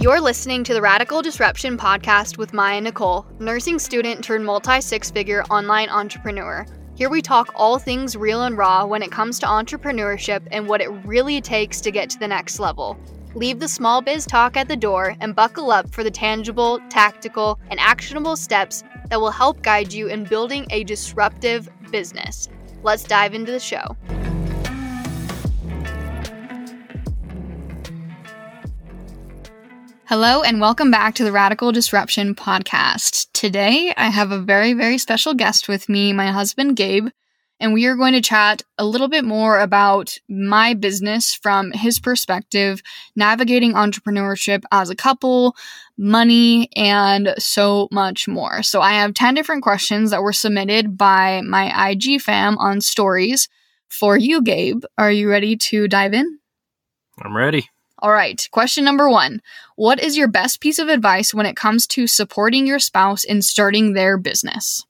You're listening to the Radical Disruption Podcast with Mya Nichol, nursing student turned multi six figure online entrepreneur. Here we talk all things real and raw when it comes to entrepreneurship and what it really takes to get to the next level. Leave the small biz talk at the door and buckle up for the tangible, tactical, and actionable steps that will help guide you in building a disruptive business. Let's dive into the show. Hello, and welcome back to the Radical Disruption Podcast. Today, I have a very, very special guest with me, my husband, Gabe, and we are going to chat a little bit more about my business from his perspective, navigating entrepreneurship as a couple, money, and so much more. So, I have 10 different questions that were submitted by my IG fam on stories for you, Gabe. Are you ready to dive in? I'm ready. All right, question number one What is your best piece of advice when it comes to supporting your spouse in starting their business?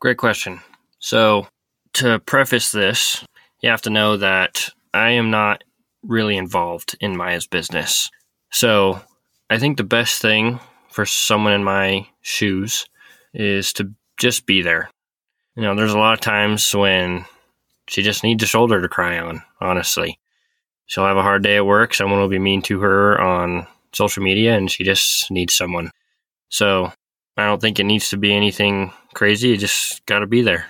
Great question. So, to preface this, you have to know that I am not really involved in Mya's business. So, I think the best thing for someone in my shoes is to just be there. You know, there's a lot of times when she just needs a shoulder to cry on, honestly she'll have a hard day at work. Someone will be mean to her on social media, and she just needs someone. So I don't think it needs to be anything crazy. You just got to be there.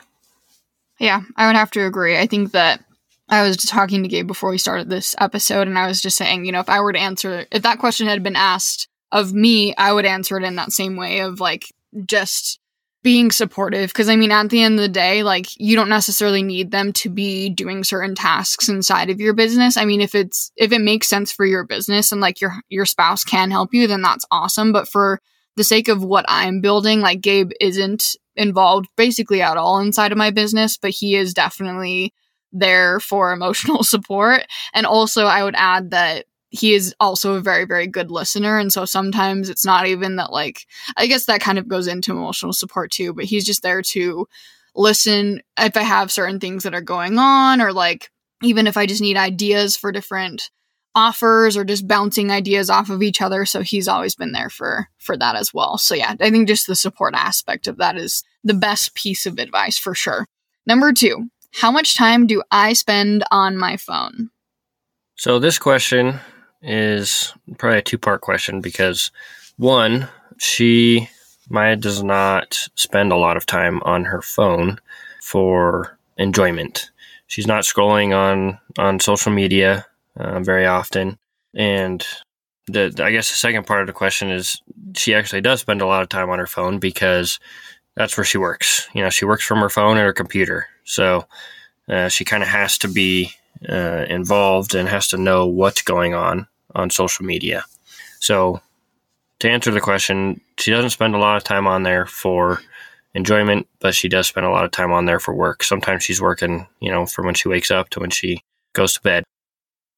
Yeah, I would have to agree. I think that I was talking to Gabe before we started this episode, and I was just saying, you know, if I were to answer, if that question had been asked of me, I would answer it in that same way of like just being supportive because I mean at the end of the day like you don't necessarily need them to be doing certain tasks inside of your business. I mean if it's if it makes sense for your business and like your your spouse can help you then that's awesome, but for the sake of what I'm building like Gabe isn't involved basically at all inside of my business, but he is definitely there for emotional support. And also I would add that he is also a very very good listener. And so sometimes it's not even that like i guess that kind of goes into emotional support too but he's just there to listen if i have certain things that are going on or like even if i just need ideas for different offers or just bouncing ideas off of each other. So he's always been there for for that as well. So yeah i think just the support aspect of that is the best piece of advice for sure. Number 2 how much time do i spend on my phone? So this question is probably a two part question because one, she Mya does not spend a lot of time on her phone for enjoyment. She's not scrolling on on social media uh, very often, and the I guess the second part of the question is she actually does spend a lot of time on her phone because that's where she works. You know, she works from her phone or her computer, so uh, she kind of has to be uh, involved and has to know what's going on on social media. So, to answer the question, she doesn't spend a lot of time on there for enjoyment, but she does spend a lot of time on there for work. Sometimes she's working, you know, from when she wakes up to when she goes to bed.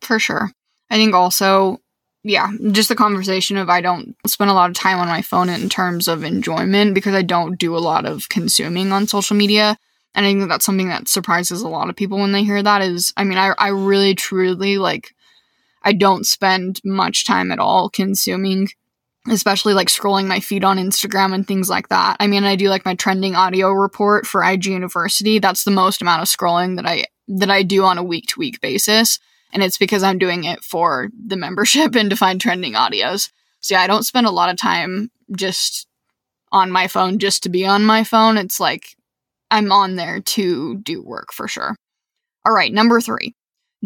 For sure. I think also, yeah, just the conversation of I don't spend a lot of time on my phone in terms of enjoyment because I don't do a lot of consuming on social media. And I think that's something that surprises a lot of people when they hear that is, I mean, I, I really truly like I don't spend much time at all consuming especially like scrolling my feed on Instagram and things like that. I mean, I do like my trending audio report for IG University. That's the most amount of scrolling that I that I do on a week to week basis, and it's because I'm doing it for the membership and to find trending audios. So yeah, I don't spend a lot of time just on my phone just to be on my phone. It's like I'm on there to do work for sure. All right, number 3.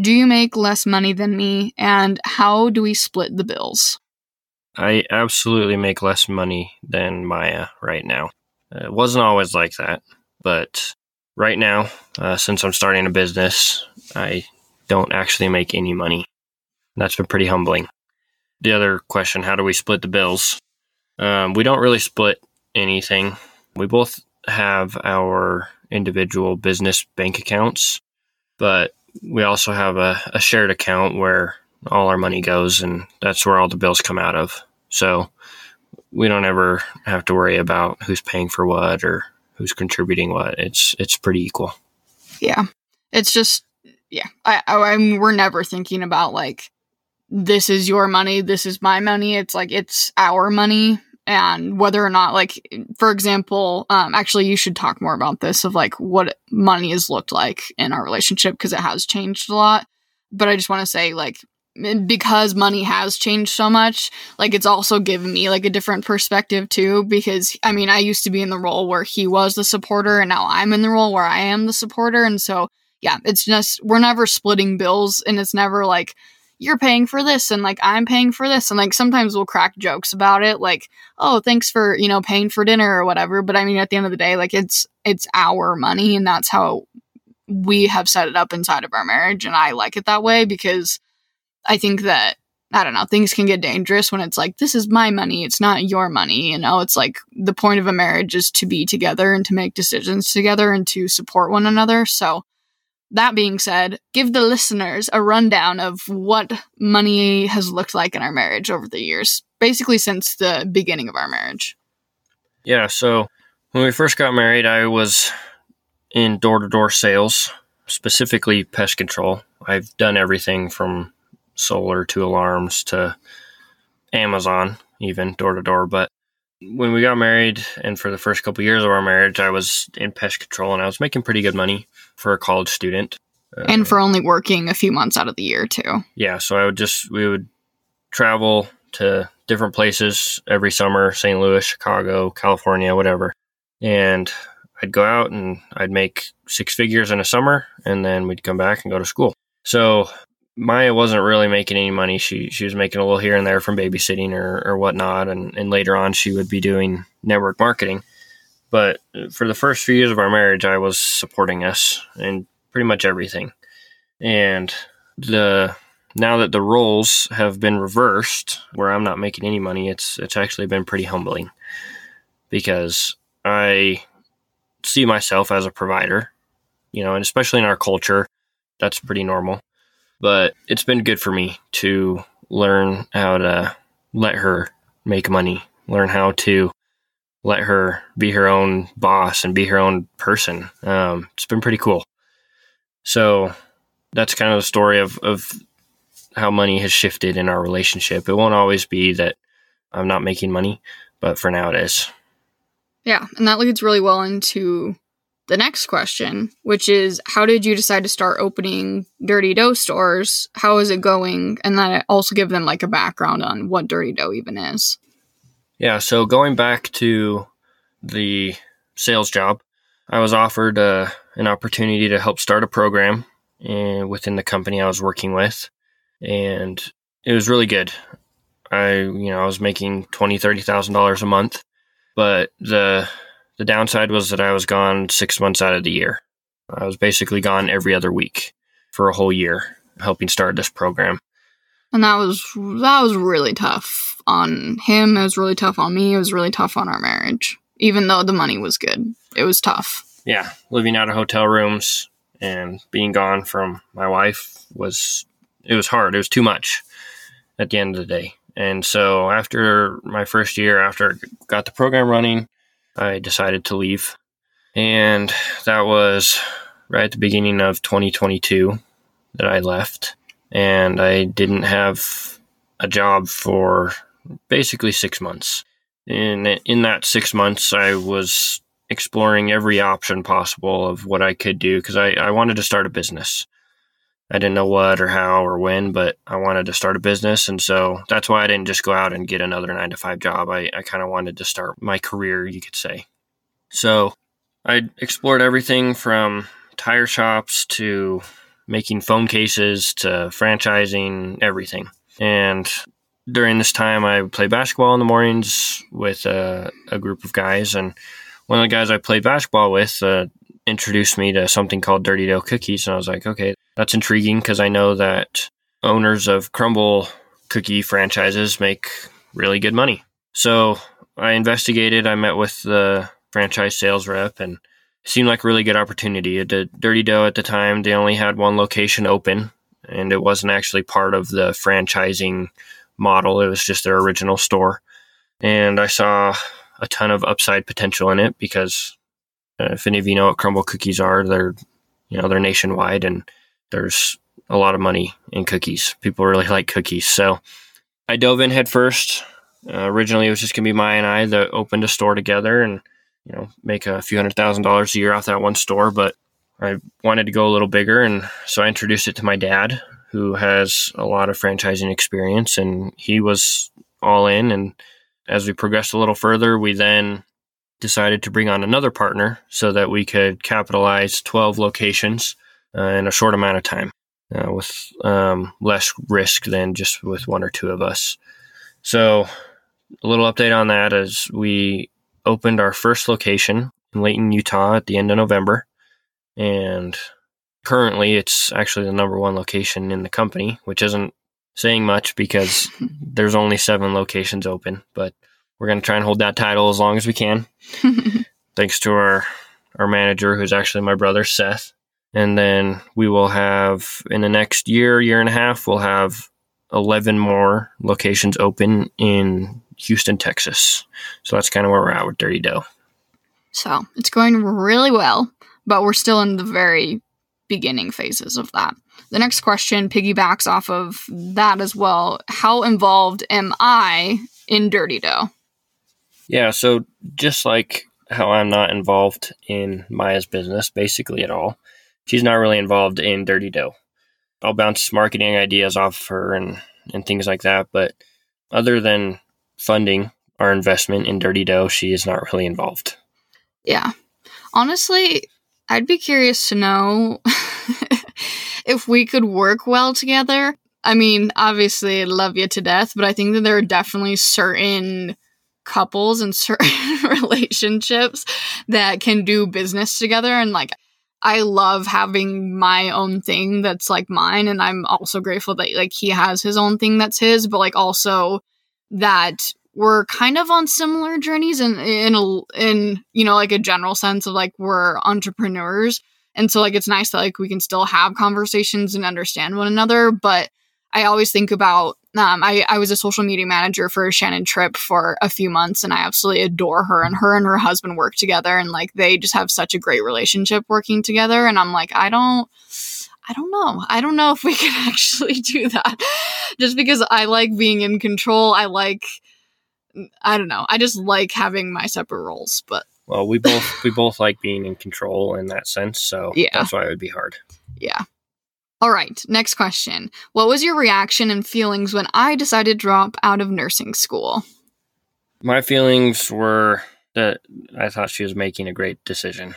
Do you make less money than me? And how do we split the bills? I absolutely make less money than Mya right now. It wasn't always like that, but right now, uh, since I'm starting a business, I don't actually make any money. That's been pretty humbling. The other question how do we split the bills? Um, we don't really split anything. We both have our individual business bank accounts, but we also have a, a shared account where all our money goes, and that's where all the bills come out of. So we don't ever have to worry about who's paying for what or who's contributing what. It's it's pretty equal. Yeah, it's just yeah. I, I I'm, we're never thinking about like this is your money, this is my money. It's like it's our money. And whether or not, like, for example, um, actually, you should talk more about this of like what money has looked like in our relationship because it has changed a lot. But I just want to say, like, because money has changed so much, like it's also given me like a different perspective too. Because I mean, I used to be in the role where he was the supporter, and now I'm in the role where I am the supporter. And so, yeah, it's just we're never splitting bills, and it's never like you're paying for this and like I'm paying for this. And like sometimes we'll crack jokes about it, like, oh, thanks for, you know, paying for dinner or whatever. But I mean, at the end of the day, like it's, it's our money and that's how we have set it up inside of our marriage. And I like it that way because I think that I don't know, things can get dangerous when it's like, this is my money, it's not your money. You know, it's like the point of a marriage is to be together and to make decisions together and to support one another. So, that being said, give the listeners a rundown of what money has looked like in our marriage over the years, basically since the beginning of our marriage. Yeah, so when we first got married, I was in door to door sales, specifically pest control. I've done everything from solar to alarms to Amazon, even door to door. But when we got married and for the first couple years of our marriage, I was in pest control and I was making pretty good money for a college student. and for um, only working a few months out of the year, too. Yeah. So I would just, we would travel to different places every summer St. Louis, Chicago, California, whatever. And I'd go out and I'd make six figures in a summer and then we'd come back and go to school. So Mya wasn't really making any money. She she was making a little here and there from babysitting or, or whatnot, and, and later on she would be doing network marketing. But for the first few years of our marriage, I was supporting us in pretty much everything. And the now that the roles have been reversed, where I'm not making any money, it's it's actually been pretty humbling because I see myself as a provider, you know, and especially in our culture, that's pretty normal but it's been good for me to learn how to let her make money, learn how to let her be her own boss and be her own person. Um, it's been pretty cool. So that's kind of the story of, of how money has shifted in our relationship. It won't always be that I'm not making money, but for now it is. Yeah, and that leads really well into the next question, which is how did you decide to start opening Dirty Dough stores? How is it going? And then also give them like a background on what Dirty Dough even is. Yeah, so going back to the sales job, I was offered uh, an opportunity to help start a program in, within the company I was working with, and it was really good. I, you know, I was making twenty, thirty thousand dollars a month, but the the downside was that I was gone six months out of the year. I was basically gone every other week for a whole year helping start this program. And that was that was really tough on him. It was really tough on me. It was really tough on our marriage. Even though the money was good, it was tough. Yeah, living out of hotel rooms and being gone from my wife was it was hard. It was too much at the end of the day. And so after my first year, after I got the program running, I decided to leave. And that was right at the beginning of 2022 that I left. And I didn't have a job for basically six months. In, in that six months, I was exploring every option possible of what I could do because I, I wanted to start a business. I didn't know what or how or when, but I wanted to start a business. And so that's why I didn't just go out and get another nine to five job. I, I kind of wanted to start my career, you could say. So I explored everything from tire shops to making phone cases to franchising, everything. And during this time, I would play basketball in the mornings with a, a group of guys. And one of the guys I played basketball with uh, introduced me to something called Dirty Dough Cookies. And I was like, okay, that's intriguing because I know that owners of Crumbl cookie franchises make really good money. So I investigated. I met with the franchise sales rep and seemed like a really good opportunity. The Dirty Dough at the time, they only had one location open and it wasn't actually part of the franchising model. It was just their original store. And I saw a ton of upside potential in it because uh, if any of you know what Crumbl cookies are, they're you know they're nationwide and there's a lot of money in cookies. People really like cookies. So I dove in head first. Uh, originally, it was just going to be Mya and I that opened a store together and, you know, make a few hundred thousand dollars a year off that one store. But I wanted to go a little bigger. And so I introduced it to my dad, who has a lot of franchising experience, and he was all in. And as we progressed a little further, we then decided to bring on another partner so that we could capitalize 12 locations uh, in a short amount of time uh, with um, less risk than just with one or two of us. So, a little update on that is we opened our first location in Layton, Utah at the end of November. And currently, it's actually the number one location in the company, which isn't saying much because there's only seven locations open. But we're going to try and hold that title as long as we can. Thanks to our, our manager, who's actually my brother, Seth. And then we will have, in the next year, year and a half, we'll have 11 more locations open in Houston, Texas. So that's kind of where we're at with Dirty Dough. So it's going really well, but we're still in the very beginning phases of that. The next question piggybacks off of that as well. How involved am I in Dirty Dough? Yeah, so just like how I'm not involved in Mya's business basically at all, she's not really involved in Dirty Dough. I'll bounce marketing ideas off of her and, and things like that. But other than funding our investment in Dirty Dough, she is not really involved. Yeah. Honestly, I'd be curious to know if we could work well together. I mean, obviously, I love you to death, but I think that there are definitely certain couples and certain relationships that can do business together. And like, I love having my own thing that's like mine. And I'm also grateful that like he has his own thing that's his, but like also that we're kind of on similar journeys in in a, in you know like a general sense of like we're entrepreneurs and so like it's nice that like we can still have conversations and understand one another but i always think about um, I, I was a social media manager for Shannon Tripp for a few months and I absolutely adore her and her and her husband work together and like they just have such a great relationship working together and I'm like I don't I don't know. I don't know if we can actually do that. Just because I like being in control. I like I don't know. I just like having my separate roles, but well, we both we both like being in control in that sense, so yeah. that's why it would be hard. Yeah. All right, next question. What was your reaction and feelings when I decided to drop out of nursing school? My feelings were that I thought she was making a great decision.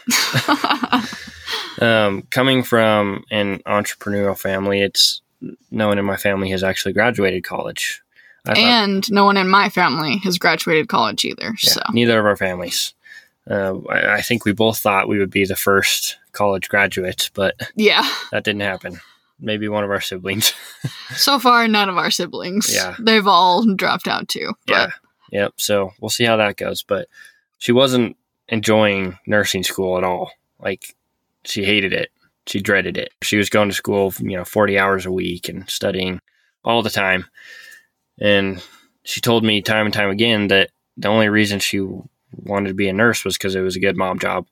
um, coming from an entrepreneurial family, it's no one in my family has actually graduated college. I and thought, no one in my family has graduated college either. Yeah, so neither of our families. Uh, I, I think we both thought we would be the first college graduates, but yeah, that didn't happen maybe one of our siblings. so far, none of our siblings. Yeah. They've all dropped out too. But. Yeah. Yep. So we'll see how that goes. But she wasn't enjoying nursing school at all. Like, she hated it. She dreaded it. She was going to school, you know, 40 hours a week and studying all the time. And she told me time and time again that the only reason she wanted to be a nurse was because it was a good mom job.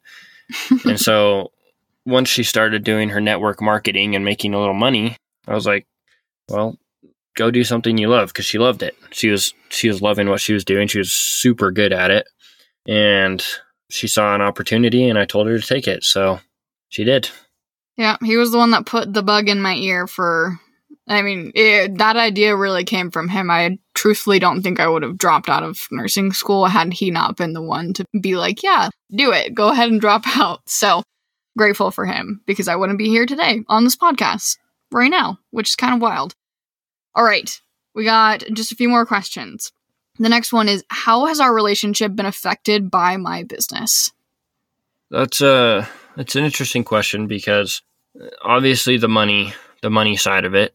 and so once she started doing her network marketing and making a little money, I was like, well, go do something you love because she loved it. She was she was loving what she was doing. She was super good at it, and she saw an opportunity, and I told her to take it. So she did. Yeah, he was the one that put the bug in my ear for. I mean, it, that idea really came from him. I truthfully don't think I would have dropped out of nursing school had he not been the one to be like, yeah, do it. Go ahead and drop out. So grateful for him because I wouldn't be here today on this podcast right now, which is kind of wild. All right, we got just a few more questions. The next one is How has our relationship been affected by my business? That's a that's an interesting question because uh, obviously the money the money side of it,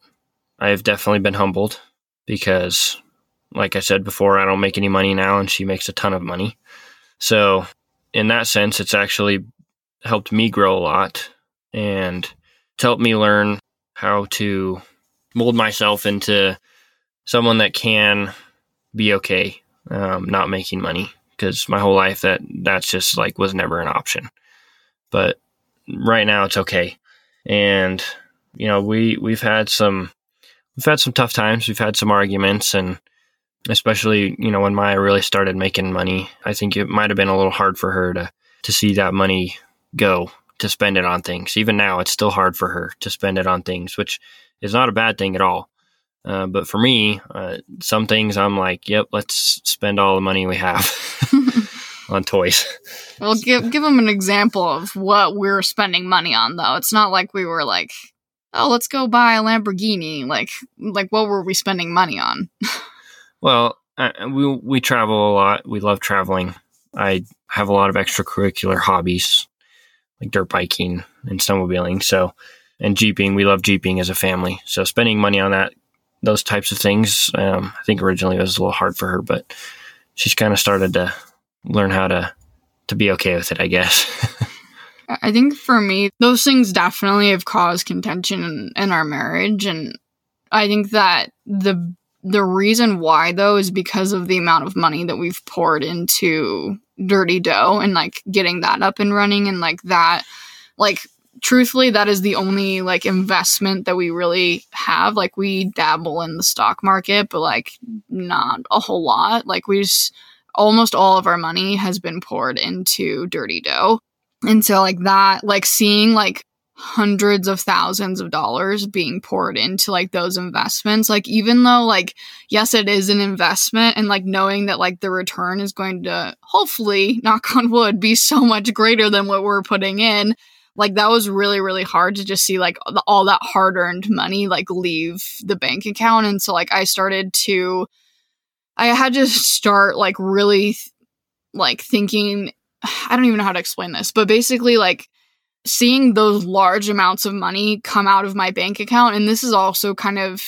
I've definitely been humbled because like I said before, I don't make any money now and she makes a ton of money. So in that sense, it's actually helped me grow a lot and it's helped me learn how to mold myself into someone that can be okay um, not making money because my whole life that that's just like was never an option but right now it's okay and you know, we we've had some we've had some tough times. We've had some arguments, and especially you know when Mya really started making money, I think it might have been a little hard for her to to see that money go to spend it on things. Even now, it's still hard for her to spend it on things, which is not a bad thing at all. Uh, but for me, uh, some things I'm like, yep, let's spend all the money we have on toys. Well, give give them an example of what we're spending money on, though. It's not like we were like, oh, let's go buy a Lamborghini. Like, like what were we spending money on? well, uh, we we travel a lot. We love traveling. I have a lot of extracurricular hobbies like dirt biking and snowmobiling. So, and jeeping. We love jeeping as a family. So, spending money on that, those types of things, um, I think originally was a little hard for her, but she's kind of started to learn how to to be okay with it, I guess. I think for me, those things definitely have caused contention in, in our marriage, and I think that the the reason why though is because of the amount of money that we've poured into dirty dough and like getting that up and running. And like that like truthfully that is the only like investment that we really have. Like we dabble in the stock market but like not a whole lot. Like we just almost all of our money has been poured into dirty dough and so like that like seeing like hundreds of thousands of dollars being poured into like those investments like even though like yes it is an investment and like knowing that like the return is going to hopefully knock on wood be so much greater than what we're putting in like that was really really hard to just see like all that hard earned money like leave the bank account. And so like i started to i had to start like really like thinking i don't even know how to explain this but basically like seeing those large amounts of money come out of my bank account and this is also kind of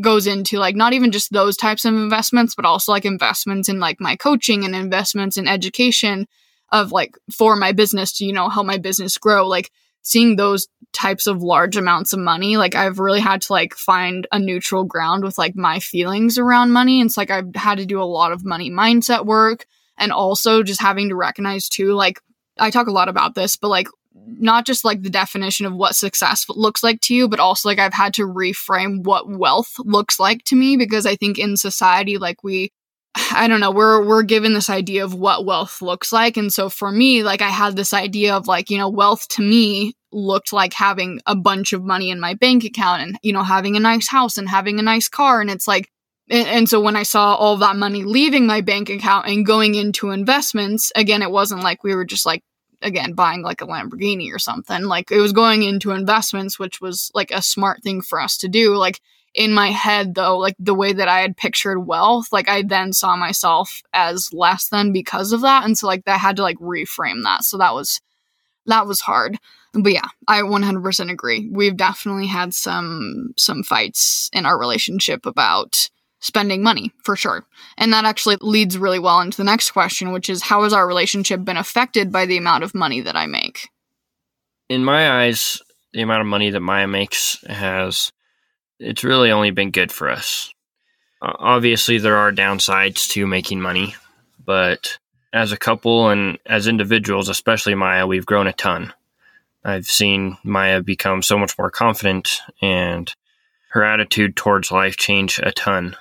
goes into like not even just those types of investments but also like investments in like my coaching and investments in education of like for my business to you know help my business grow. Like seeing those types of large amounts of money like i've really had to like find a neutral ground with like my feelings around money. And it's like i've had to do a lot of money mindset work and also just having to recognize too like i talk a lot about this but like not just like the definition of what success looks like to you, but also like I've had to reframe what wealth looks like to me because I think in society, like we, I don't know, we're we're given this idea of what wealth looks like, and so for me, like I had this idea of like you know wealth to me looked like having a bunch of money in my bank account and you know having a nice house and having a nice car, and it's like and, and, so when I saw all that money leaving my bank account and going into investments, again, it wasn't like we were just like again buying like a Lamborghini or something. Like it was going into investments, which was like a smart thing for us to do. Like in my head though, like the way that I had pictured wealth, like I then saw myself as less than because of that. And so like that had to like reframe that. So that was that was hard. But yeah, I 100% agree. We've definitely had some some fights in our relationship about spending money for sure. And that actually leads really well into the next question, which is how has our relationship been affected by the amount of money that I make? In my eyes, the amount of money that Mya makes has it's really only been good for us. Obviously, there are downsides to making money, but as a couple and as individuals, especially Mya, we've grown a ton. I've seen Mya become so much more confident and her attitude towards life change a ton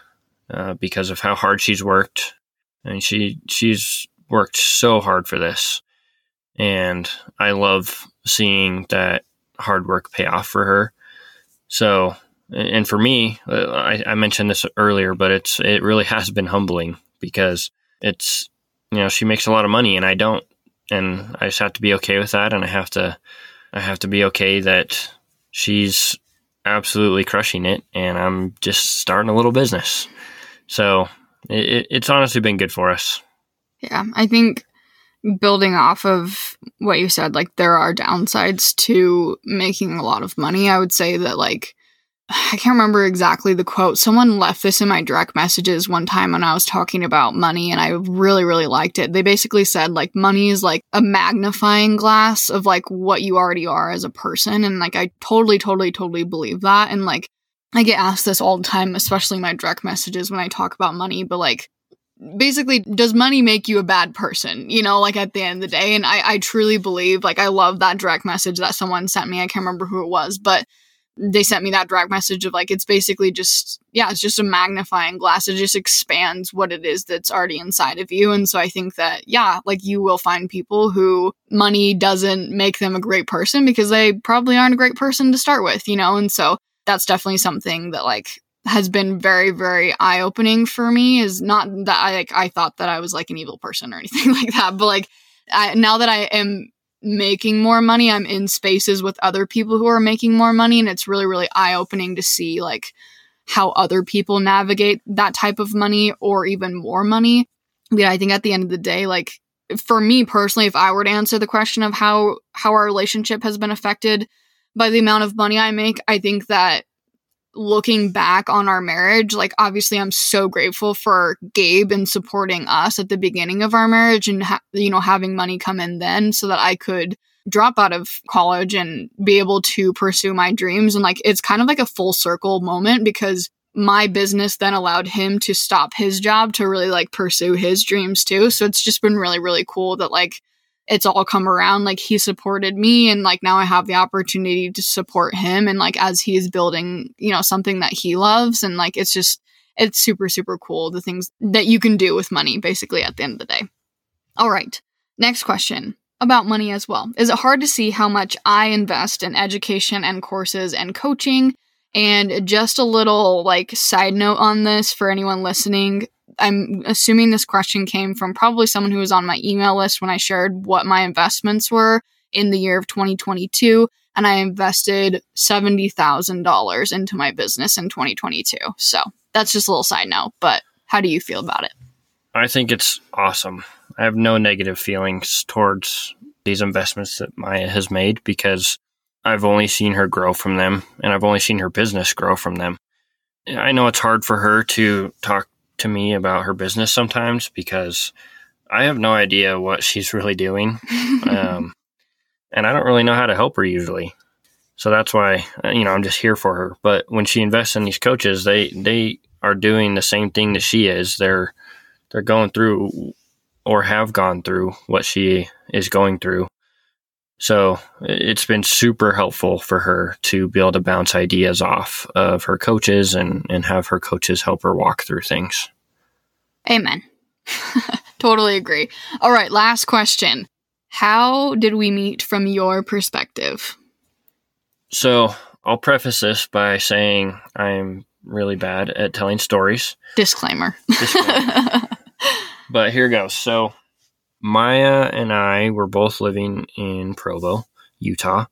uh, because of how hard she's worked. and she she's worked so hard for this, and I love seeing that hard work pay off for her. So, and for me, uh, I, I mentioned this earlier, but it's it really has been humbling because it's you know she makes a lot of money and I don't, and I just have to be okay with that, and I have to I have to be okay that she's absolutely crushing it, and I'm just starting a little business. So it, it's honestly been good for us. Yeah, I think building off of what you said, like there are downsides to making a lot of money. I would say that like I can't remember exactly the quote. Someone left this in my direct messages one time when I was talking about money and I really, really liked it. They basically said like money is like a magnifying glass of like what you already are as a person. And like I totally, totally, totally believe that. And like I get asked this all the time, especially my direct messages when I talk about money, but like, basically, does money make you a bad person? You know, like at the end of the day. And I, I truly believe, like, I love that direct message that someone sent me. I can't remember who it was, but they sent me that direct message of like it's basically just yeah it's just a magnifying glass it just expands what it is that's already inside of you and so i think that yeah like you will find people who money doesn't make them a great person because they probably aren't a great person to start with you know and so that's definitely something that like has been very very eye opening for me is not that I like I thought that I was like an evil person or anything like that but like I, now that I am making more money i'm in spaces with other people who are making more money and it's really really eye opening to see like how other people navigate that type of money or even more money. Yeah i think at the end of the day like for me personally if i were to answer the question of how how our relationship has been affected by the amount of money i make i think that looking back on our marriage, like obviously I'm so grateful for Gabe and supporting us at the beginning of our marriage and ha- you know having money come in then so that I could drop out of college and be able to pursue my dreams and like it's kind of like a full circle moment because my business then allowed him to stop his job to really like pursue his dreams too. So it's just been really really cool that like it's all come around like he supported me and like now i have the opportunity to support him and like as he's building you know something that he loves and like it's just it's super super cool the things that you can do with money basically at the end of the day. All right next question about money as well. Is it hard to see how much i invest in education and courses and coaching? And just a little like side note on this for anyone listening I'm assuming this question came from probably someone who was on my email list when I shared what my investments were in the year of 2022. And I invested $70,000 into my business in 2022. So that's just a little side note. But how do you feel about it? I think it's awesome. I have no negative feelings towards these investments that Mya has made because I've only seen her grow from them and I've only seen her business grow from them. I know it's hard for her to talk to me about her business sometimes because I have no idea what she's really doing. um, and I don't really know how to help her usually. So that's why, uh, you know, I'm just here for her. But when she invests in these coaches, they, they are doing the same thing that she is. They're, they're going through or have gone through what she is going through. So it's been super helpful for her to be able to bounce ideas off of her coaches and, and have her coaches help her walk through things. Amen. totally agree. All right, last question. How did we meet from your perspective? So I'll preface this by saying I'm really bad at telling stories. Disclaimer. Disclaimer. but here goes. So Mya and I were both living in Provo, Utah.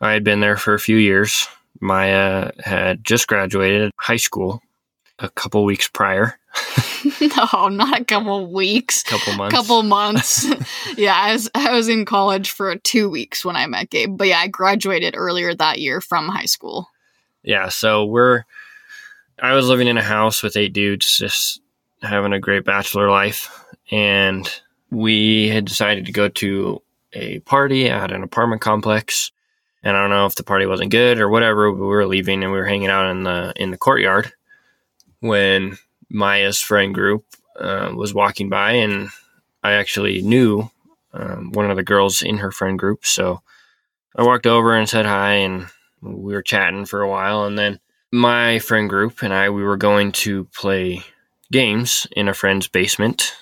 I had been there for a few years. Mya had just graduated high school a couple weeks prior. no, not a couple weeks. Couple months. Couple months. yeah, I was I was in college for two weeks when I met Gabe. But yeah, I graduated earlier that year from high school. Yeah, so we're I was living in a house with eight dudes, just having a great bachelor life. And we had decided to go to a party at an apartment complex. And I don't know if the party wasn't good or whatever. we were leaving and we were hanging out in the in the courtyard when Mya's friend group uh, was walking by, and I actually knew um, one of the girls in her friend group. So I walked over and said hi, and we were chatting for a while. And then my friend group and I, we were going to play games in a friend's basement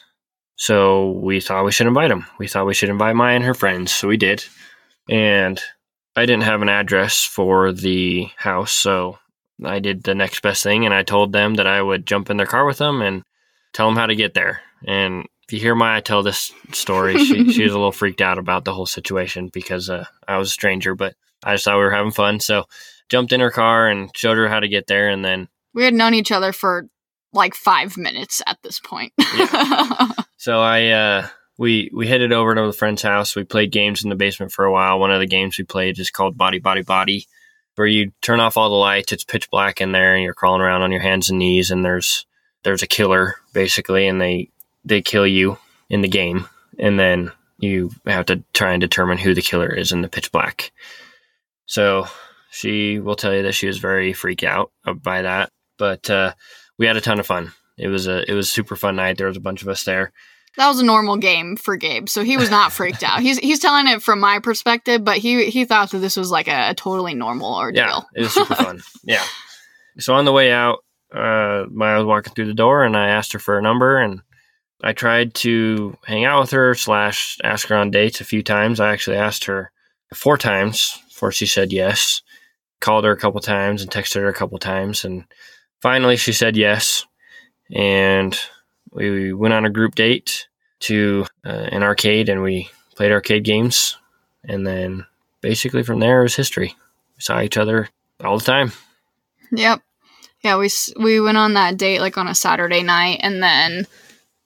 so we thought we should invite them. We thought we should invite Mya and her friends. So we did. And I didn't have an address for the house. So I did the next best thing and I told them that I would jump in their car with them and tell them how to get there. And if you hear Mya tell this story, she, she was a little freaked out about the whole situation because uh, I was a stranger, but I just thought we were having fun. So jumped in her car and showed her how to get there. And then we had known each other for like five minutes at this point. yeah. So I uh, we we headed over to a friend's house. We played games in the basement for a while. One of the games we played is called Body Body Body, where you turn off all the lights. It's pitch black in there, and you're crawling around on your hands and knees. And there's there's a killer basically, and they they kill you in the game, and then you have to try and determine who the killer is in the pitch black. So she will tell you that she was very freaked out by that, but uh, we had a ton of fun. It was a it was a super fun night. There was a bunch of us there. that was a normal game for Gabe, so he was not freaked out. He's he's telling it from my perspective, but he he thought that this was like a, a totally normal ordeal. Yeah, it was super fun. Yeah. So on the way out, uh, I was walking through the door and I asked her for a number and I tried to hang out with her slash ask her on dates a few times. I actually asked her four times before she said yes. Called her a couple times and texted her a couple times and finally she said yes. And we went on a group date to uh, an arcade and we played arcade games. And then basically from there was history. We saw each other all the time. Yep. Yeah, we we went on that date like on a Saturday night, and then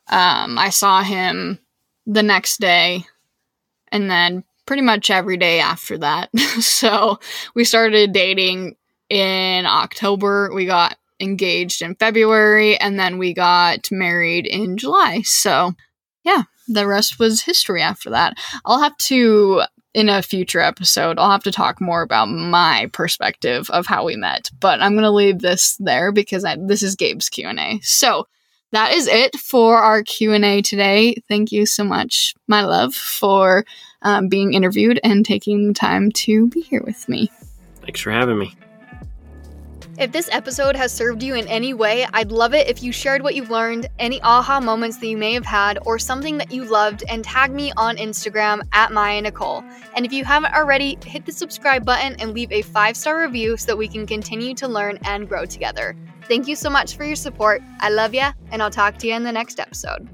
um, I saw him the next day, and then pretty much every day after that. so we started dating in October. We got engaged in February, and then we got married in July. So yeah, the rest was history after that. I'll have to in a future episode, I'll have to talk more about my perspective of how we met. But I'm going to leave this there because I, this is Gabe's Q&A. So that is it for our Q&A today. Thank you so much, my love, for um, being interviewed and taking the time to be here with me. Thanks for having me. If this episode has served you in any way, I'd love it if you shared what you've learned, any aha moments that you may have had, or something that you loved, and tag me on Instagram at Mya Nichol. And if you haven't already, hit the subscribe button and leave a five star review so that we can continue to learn and grow together. Thank you so much for your support. I love ya, and I'll talk to you in the next episode.